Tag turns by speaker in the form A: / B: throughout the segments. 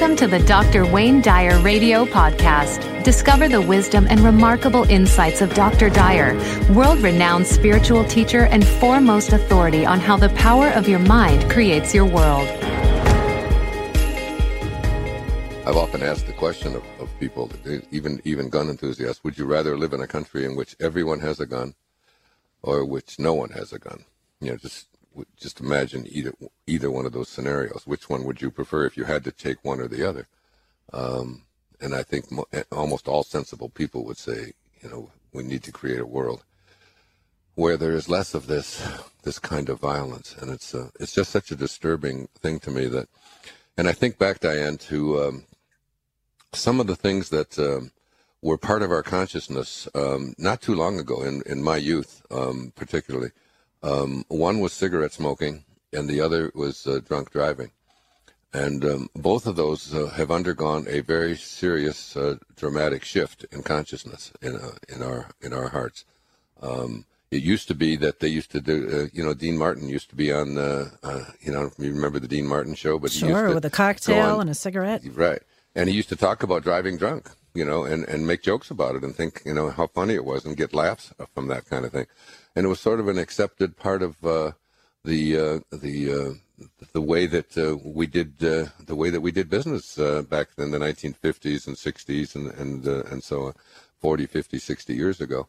A: Welcome to the Dr. Wayne Dyer Radio Podcast. Discover the wisdom and remarkable insights of Dr. Dyer, world renowned spiritual teacher and foremost authority on how the power of your mind creates your world.
B: I've often asked the question of, of people, even even gun enthusiasts, would you rather live in a country in which everyone has a gun or which no one has a gun? You know, just just imagine either either one of those scenarios. Which one would you prefer if you had to take one or the other? Um, and I think mo- eh, almost all sensible people would say, you know, we need to create a world where there is less of this this kind of violence, and it's uh, it's just such a disturbing thing to me that. And I think back, Diane, to um, some of the things that um, were part of our consciousness um, not too long ago in in my youth, um, particularly. Um, one was cigarette smoking, and the other was uh, drunk driving. And um, both of those uh, have undergone a very serious, uh, dramatic shift in consciousness in uh, in our in our hearts. Um, it used to be that they used to do, uh, you know, Dean Martin used to be on, uh, you know, you remember the Dean Martin show,
C: but sure, with a cocktail and a cigarette,
B: right? And he used to talk about driving drunk, you know, and and make jokes about it and think, you know, how funny it was and get laughs from that kind of thing and it was sort of an accepted part of uh, the uh, the uh, the way that uh, we did uh, the way that we did business back in the 1950s and 60s and and and so on, 40, 50, 60 years ago.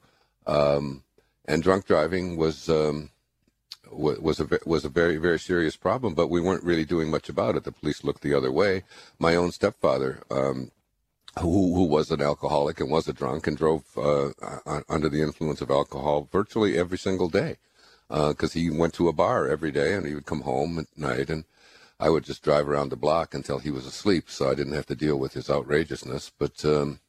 B: Um, and drunk driving was um, was a was a very very serious problem, but we weren't really doing much about it. The police looked the other way. My own stepfather. Um, who, who was an alcoholic and was a drunk and drove uh, under the influence of alcohol virtually every single day because uh, he went to a bar every day and he would come home at night and I would just drive around the block until he was asleep so I didn't have to deal with his outrageousness. But um,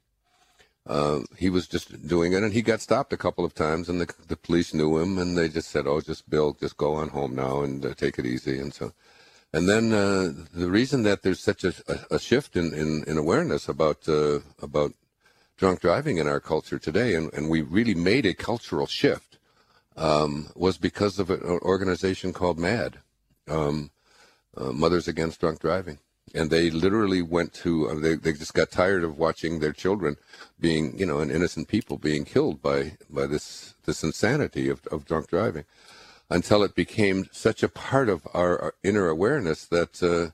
B: uh, he was just doing it and he got stopped a couple of times and the, the police knew him and they just said, oh, just Bill, just go on home now and uh, take it easy. And so and then uh, the reason that there's such a, a shift in, in, in, awareness about uh, about drunk driving in our culture today, and, and we really made a cultural shift, um, was because of an organization called MADD, um, uh, Mothers Against Drunk Driving. And they literally went to, uh, they, they just got tired of watching their children being, you know, and innocent people being killed by, by this, this insanity of, of drunk driving until it became such a part of our, our inner awareness that uh,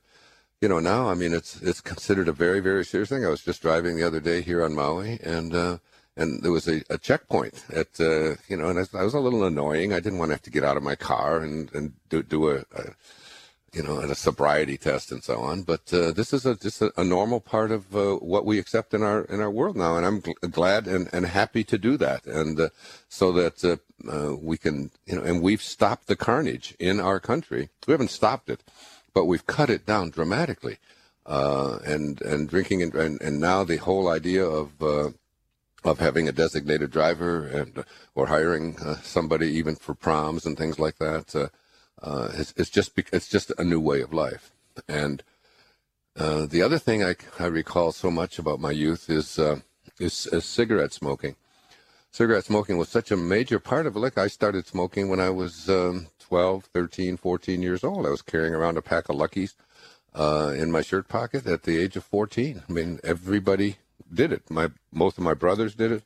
B: you know now I mean it's it's considered a very very serious thing. I was just driving the other day here on Maui and. Uh, and there was a, a checkpoint at uh, you know, and I, I, was a little annoying. I didn't want to have to get out of my car and and do, do a, a you know, and a sobriety test and so on. But uh, this is a, just a, a normal part of uh, what we accept in our in our world now, and I'm gl- glad and, and happy to do that, and uh, so that uh, uh, we can, you know, and we've stopped the carnage in our country. We haven't stopped it, but we've cut it down dramatically, uh, and and drinking and, and, and now the whole idea of of having a designated driver and or hiring somebody even for proms and things like that uh, it's, it's, just it's just a new way of life. And uh, the other thing I, I recall so much about my youth is, uh, is, is cigarette smoking. Cigarette smoking was such a major part of it. Like I started smoking when I was um, 12, 13, 14 years old. I was carrying around a pack of Luckies uh, in my shirt pocket at the age of 14. I mean, everybody did it. My most of my brothers did it.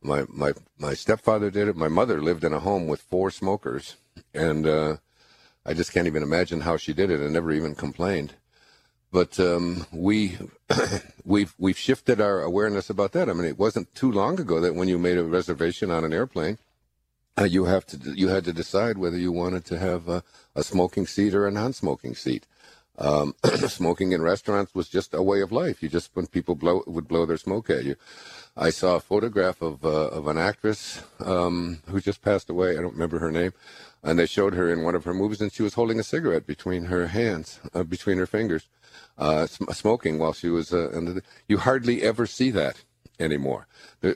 B: My my my stepfather did it. My mother lived in a home with four smokers, and uh, I just can't even imagine how she did it and never even complained. But um, we we've we've shifted our awareness about that. I mean, it wasn't too long ago that when you made a reservation on an airplane, uh, you have to you had to decide whether you wanted to have a, a smoking seat or a non-smoking seat. Um, smoking in restaurants was just a way of life. You just when people blow would blow their smoke at you. I saw a photograph of uh, of an actress um, who just passed away. I don't remember her name, and they showed her in one of her movies, and she was holding a cigarette between her hands, uh, between her fingers, uh, smoking while she was. Uh, the, you hardly ever see that anymore.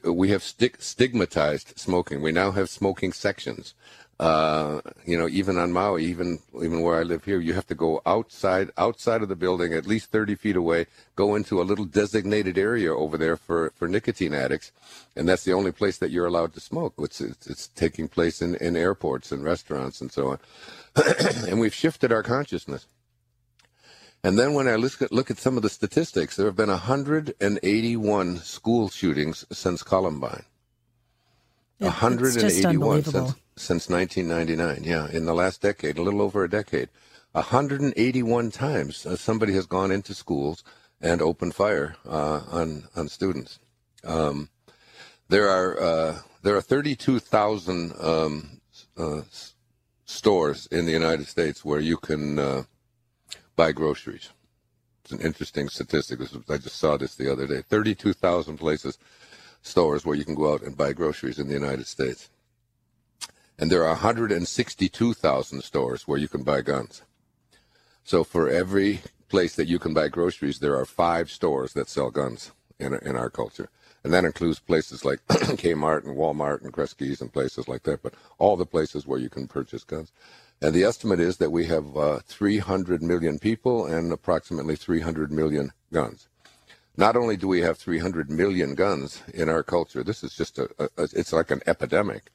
B: We have stigmatized smoking. We now have smoking sections. Uh, you know, even on Maui, even even where I live here, you have to go outside outside of the building, at least 30 feet away, go into a little designated area over there for, for nicotine addicts, and that's the only place that you're allowed to smoke. It's it's, it's taking place in, in airports and restaurants and so on, and we've shifted our consciousness. And then when I look at, look at some of the statistics, there have been 181 school shootings since Columbine.
C: Yeah,
B: 181 since, since 1999. Yeah, in the last decade, a little over a decade. 181 times uh, somebody has gone into schools and opened fire uh, on on students. Um, there are uh, there are 32,000 um, uh, stores in the United States where you can uh, buy groceries. It's an interesting statistic. I just saw this the other day. 32,000 places, stores where you can go out and buy groceries in the United States. And there are 162,000 stores where you can buy guns. So for every place that you can buy groceries, there are five stores that sell guns in, in our culture. And that includes places like Kmart and Walmart and Kresge's and places like that, but all the places where you can purchase guns. And the estimate is that we have uh, 300 million people and approximately 300 million guns. Not only do we have 300 million guns in our culture, this is just a, a it's like an epidemic,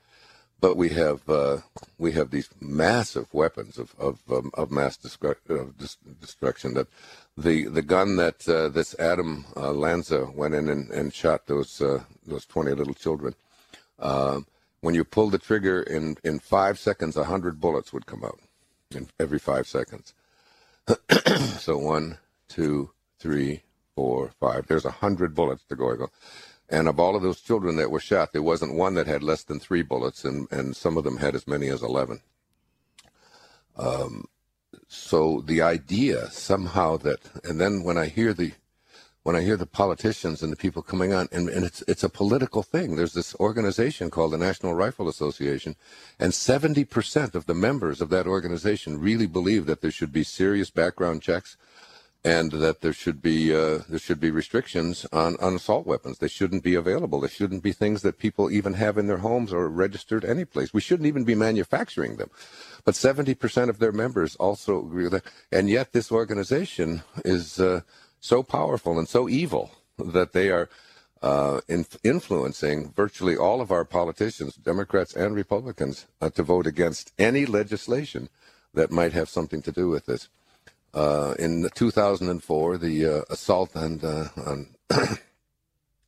B: but we have uh, we have these massive weapons of of, um, of mass destru- destruction. That the the gun that uh, this Adam uh, Lanza went in and, and shot those uh, those 20 little children. Uh, when you pull the trigger in, in five seconds, hundred bullets would come out in every five seconds. so one, two, three, four, five. There's hundred bullets to go. And of all of those children that were shot, there wasn't one that had less than three bullets, and, and some of them had as many as 11. Um, so the idea somehow that, and then when I hear the when I hear the politicians and the people coming on, and, and it's it's a political thing. There's this organization called the National Rifle Association, and 70% of the members of that organization really believe that there should be serious background checks, and that there should be uh, there should be restrictions on, on assault weapons. They shouldn't be available. They shouldn't be things that people even have in their homes or registered any place. We shouldn't even be manufacturing them. But 70% of their members also agree with that, and yet this organization is. Uh, so powerful and so evil that they are uh, in, influencing virtually all of our politicians, Democrats and Republicans, uh, to vote against any legislation that might have something to do with this. Uh, in 2004, the uh, assault and uh, on,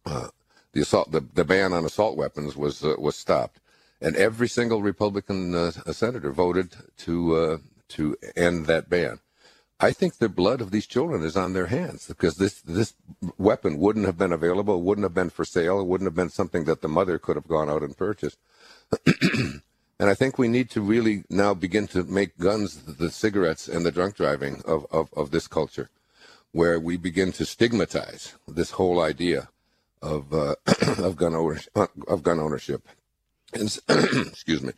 B: uh, the assault, the, the, ban on assault weapons was was stopped, and every single Republican senator voted to to end that ban. I think the blood of these children is on their hands because this this weapon wouldn't have been available, wouldn't have been for sale, it wouldn't have been something that the mother could have gone out and purchased. and I think we need to really now begin to make guns the cigarettes and the drunk driving of, of, of this culture, where we begin to stigmatize this whole idea of uh, of gun ownership, of gun ownership. And, excuse me.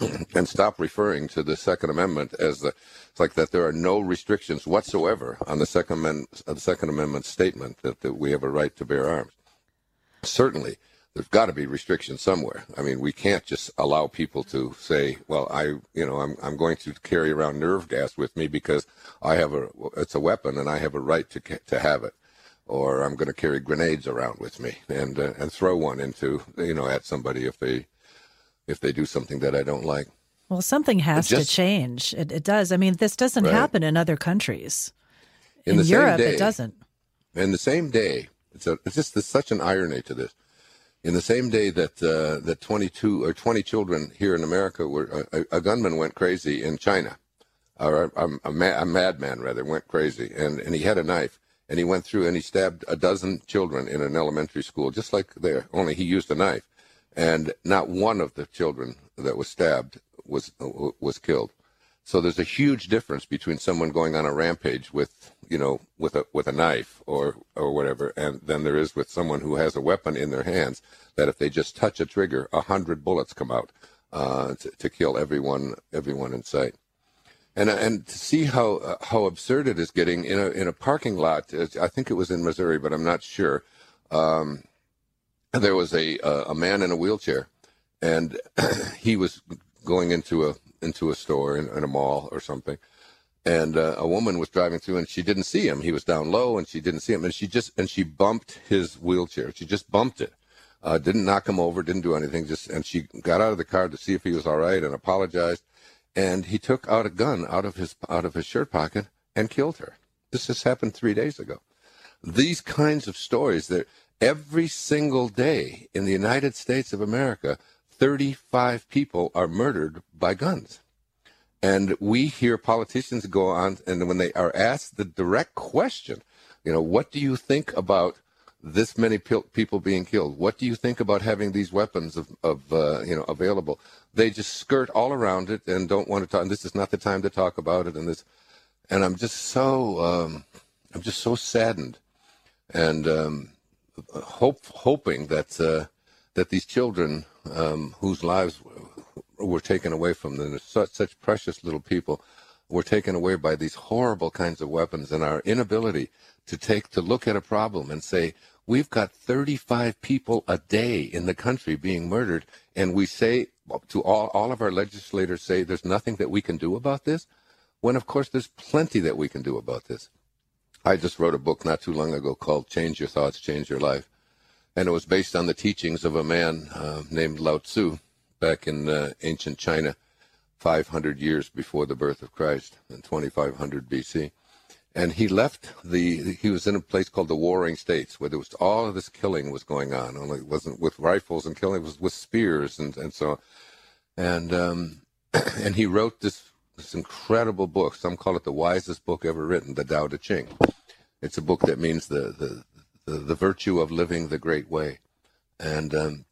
B: and stop referring to the Second Amendment as the it's like that there are no restrictions whatsoever on the Second Amendment, the Second Amendment statement that, that we have a right to bear arms. Certainly, there's got to be restrictions somewhere. I mean, we can't just allow people to say, "Well, I, you know, I'm I'm going to carry around nerve gas with me because I have a it's a weapon and I have a right to to have it." Or I'm going to carry grenades around with me and uh, and throw one into you know at somebody if they if they do something that I don't like.
C: Well, something has just, to change. It, it, does. I mean, this doesn't right. happen in other countries. In, in Europe, day, it doesn't.
B: In the same day, it's, a, it's just there's such an irony to this. In the same day that uh, that 22 or 20 children here in America were a, a gunman went crazy in China, or a, a, a madman rather went crazy, and, and he had a knife and he went through and he stabbed a dozen children in an elementary school, just like there. Only he used a knife and not one of the children that was stabbed was was killed. So there's a huge difference between someone going on a rampage with, you know, with a with a knife or or whatever, and then there is with someone who has a weapon in their hands that if they just touch a trigger, a hundred bullets come out uh, to, to kill everyone everyone in sight. And and to see how uh, how absurd it is getting in a in a parking lot. I think it was in Missouri, but I'm not sure. Um, there was a a man in a wheelchair, and he was going into a into a store in, in a mall or something, and uh, a woman was driving through and she didn't see him. He was down low and she didn't see him, and she just and she bumped his wheelchair. She just bumped it. Uh, didn't knock him over, didn't do anything. Just and she got out of the car to see if he was all right and apologized. And he took out a gun out of his out of his shirt pocket and killed her. This just happened three days ago. These kinds of stories that every single day in the United States of America, 35 people are murdered by guns. And we hear politicians go on, and when they are asked the direct question, you know, what do you think about this many people being killed? What do you think about having these weapons of, of uh, you know, available? They just skirt all around it and don't want to talk. And this is not the time to talk about it. And this, and I'm just so, um, I'm just so saddened, and um, hope hoping that uh, that these children um, whose lives were taken away from them, such such precious little people, were taken away by these horrible kinds of weapons, and our inability to take to look at a problem and say we've got 35 people a day in the country being murdered, and we say to all all of our legislators say there's nothing that we can do about this, when of course there's plenty that we can do about this. I just wrote a book not too long ago called Change Your Thoughts, Change Your Life. And it was based on the teachings of a man uh, named Lao Tzu back in uh, ancient China, 500 years before the birth of Christ in 2500 BC. And he left the, he was in a place called the Warring States where there was all of this killing was going on. Only it wasn't with rifles and killing, it was with spears and, and so on. And, um, and he wrote this this incredible book. Some call it the wisest book ever written, the Tao Te Ching. It's a book that means the the, the, the virtue of living the great way, and um,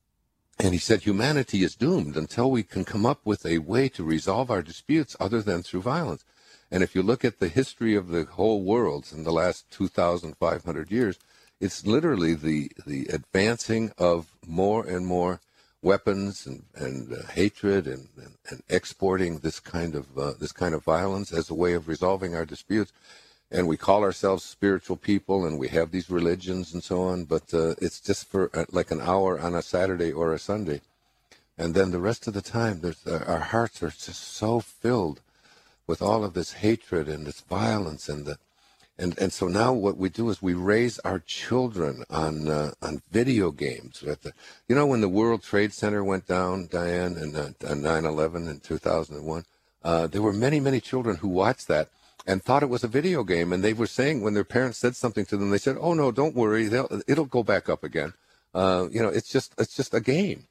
B: and he said humanity is doomed until we can come up with a way to resolve our disputes other than through violence. And if you look at the history of the whole world in the last 2,500 years, it's literally the the advancing of more and more weapons and, and uh, hatred and, and, and, exporting this kind of uh, this kind of violence as a way of resolving our disputes. And we call ourselves spiritual people, and we have these religions and so on. But uh, it's just for uh, like an hour on a Saturday or a Sunday, and then the rest of the time, uh, our hearts are just so filled with all of this hatred and this violence and the and and so now what we do is we raise our children on uh, on video games. The, you know, when the World Trade Center went down, Diane, and uh, 9/11 in 2001, uh, there were many many children who watched that and thought it was a video game, and they were saying when their parents said something to them, they said, "Oh no, don't worry, they'll, it'll go back up again." Uh, you know, it's just it's just a game.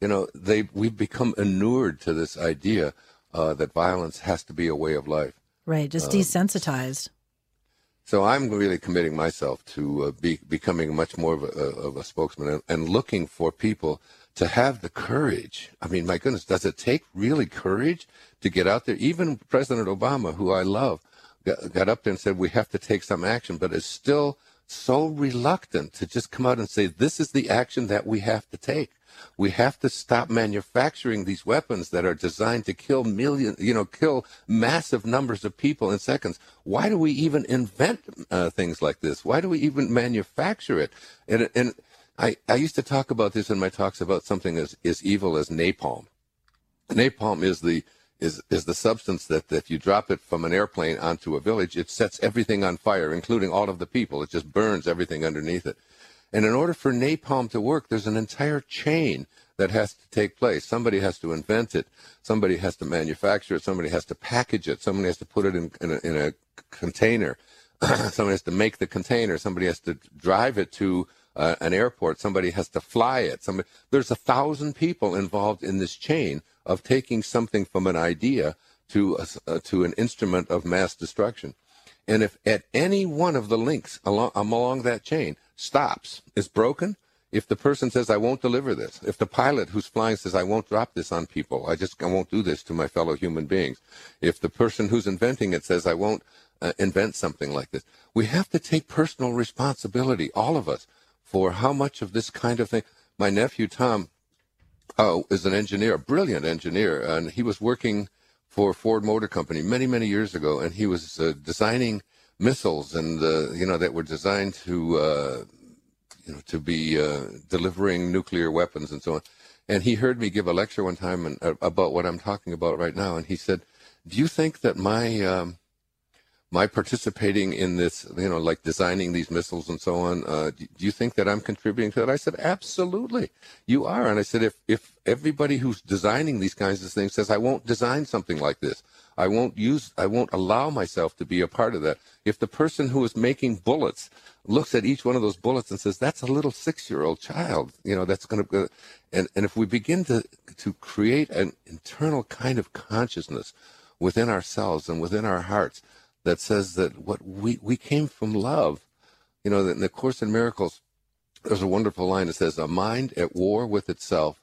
B: You know, they we've become inured to this idea uh, that violence has to be a way of life.
C: Right, just um, desensitized.
B: So I'm really committing myself to uh, be, becoming much more of a, of a spokesman and, and, looking for people to have the courage. I mean, my goodness, does it take really courage to get out there? Even President Obama, who I love, got, got up there and said we have to take some action, but is still so reluctant to just come out and say this is the action that we have to take. We have to stop manufacturing these weapons that are designed to kill million, you know, kill massive numbers of people in seconds. Why do we even invent uh, things like this? Why do we even manufacture it? And, and I, I used to talk about this in my talks about something as, as evil as napalm. Napalm is the is is the substance that, that you drop it from an airplane onto a village, it sets everything on fire, including all of the people. It just burns everything underneath it. And in order for napalm to work, there's an entire chain that has to take place. Somebody has to invent it. Somebody has to manufacture it. Somebody has to package it. Somebody has to put it in, in, a, in a container. somebody has to make the container. Somebody has to drive it to uh, an airport. Somebody has to fly it. Somebody, there's a thousand people involved in this chain of taking something from an idea to a, uh, to an instrument of mass destruction. And if at any one of the links along, along that chain stops, is broken, if the person says, I won't deliver this, if the pilot who's flying says, I won't drop this on people, I just I won't do this to my fellow human beings, if the person who's inventing it says, I won't uh, invent something like this, we have to take personal responsibility, all of us, for how much of this kind of thing. My nephew Tom uh, is an engineer, a brilliant engineer, and he was working for Ford Motor Company many, many years ago, and he was uh, designing missiles and uh, you know that were designed to uh, you know to be uh, delivering nuclear weapons and so on. And he heard me give a lecture one time and, uh, about what I'm talking about right now, and he said, "Do you think that my um, my participating in this, you know, like designing these missiles and so on, uh, do, you think that I'm contributing to that? I said, absolutely, you are. And I said, if, if everybody who's designing these kinds of things says, I won't design something like this, I won't use, I won't allow myself to be a part of that. If the person who is making bullets looks at each one of those bullets and says, that's a little six-year-old child, you know, that's going to, and, and if we begin to, to create an internal kind of consciousness within ourselves and within our hearts that says that what we, we came from love, you know, in the Course in Miracles, there's a wonderful line that says, a mind at war with itself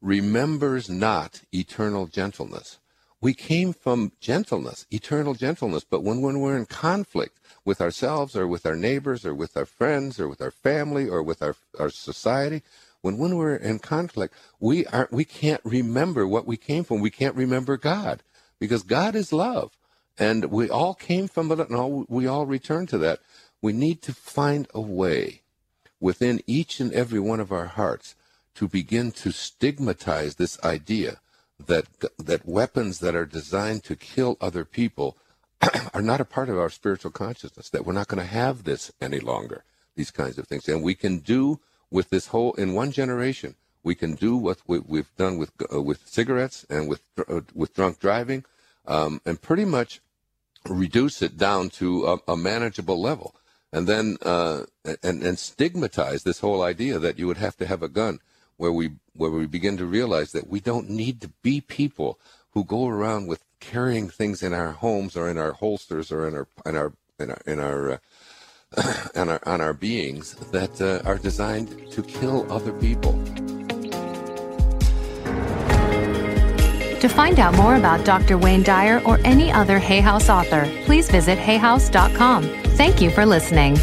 B: remembers not eternal gentleness we came from gentleness, eternal gentleness. But when, when we're in conflict with ourselves or with our neighbors or with our friends or with our family or with our, our society, when, when we're in conflict, we are we can't remember what we came from. We can't remember God because God is love. And we all came from it and all, we all return to that. We need to find a way within each and every one of our hearts to begin to stigmatize this idea that that weapons that are designed to kill other people are not a part of our spiritual consciousness. That we're not going to have this any longer. These kinds of things, and we can do with this whole in one generation. We can do what we, have done with uh, with cigarettes and with uh, with drunk driving, um, and pretty much reduce it down to a, a manageable level, and then uh, and and stigmatize this whole idea that you would have to have a gun where we where we begin to realize that we don't need to be people who go around with carrying things in our homes or in our holsters or in our in our in our in our uh, on our on our beings that uh, are designed to kill other people.
A: To find out more about Dr. Wayne Dyer or any other Hay House author, please visit hayhouse.com. Thank you for listening.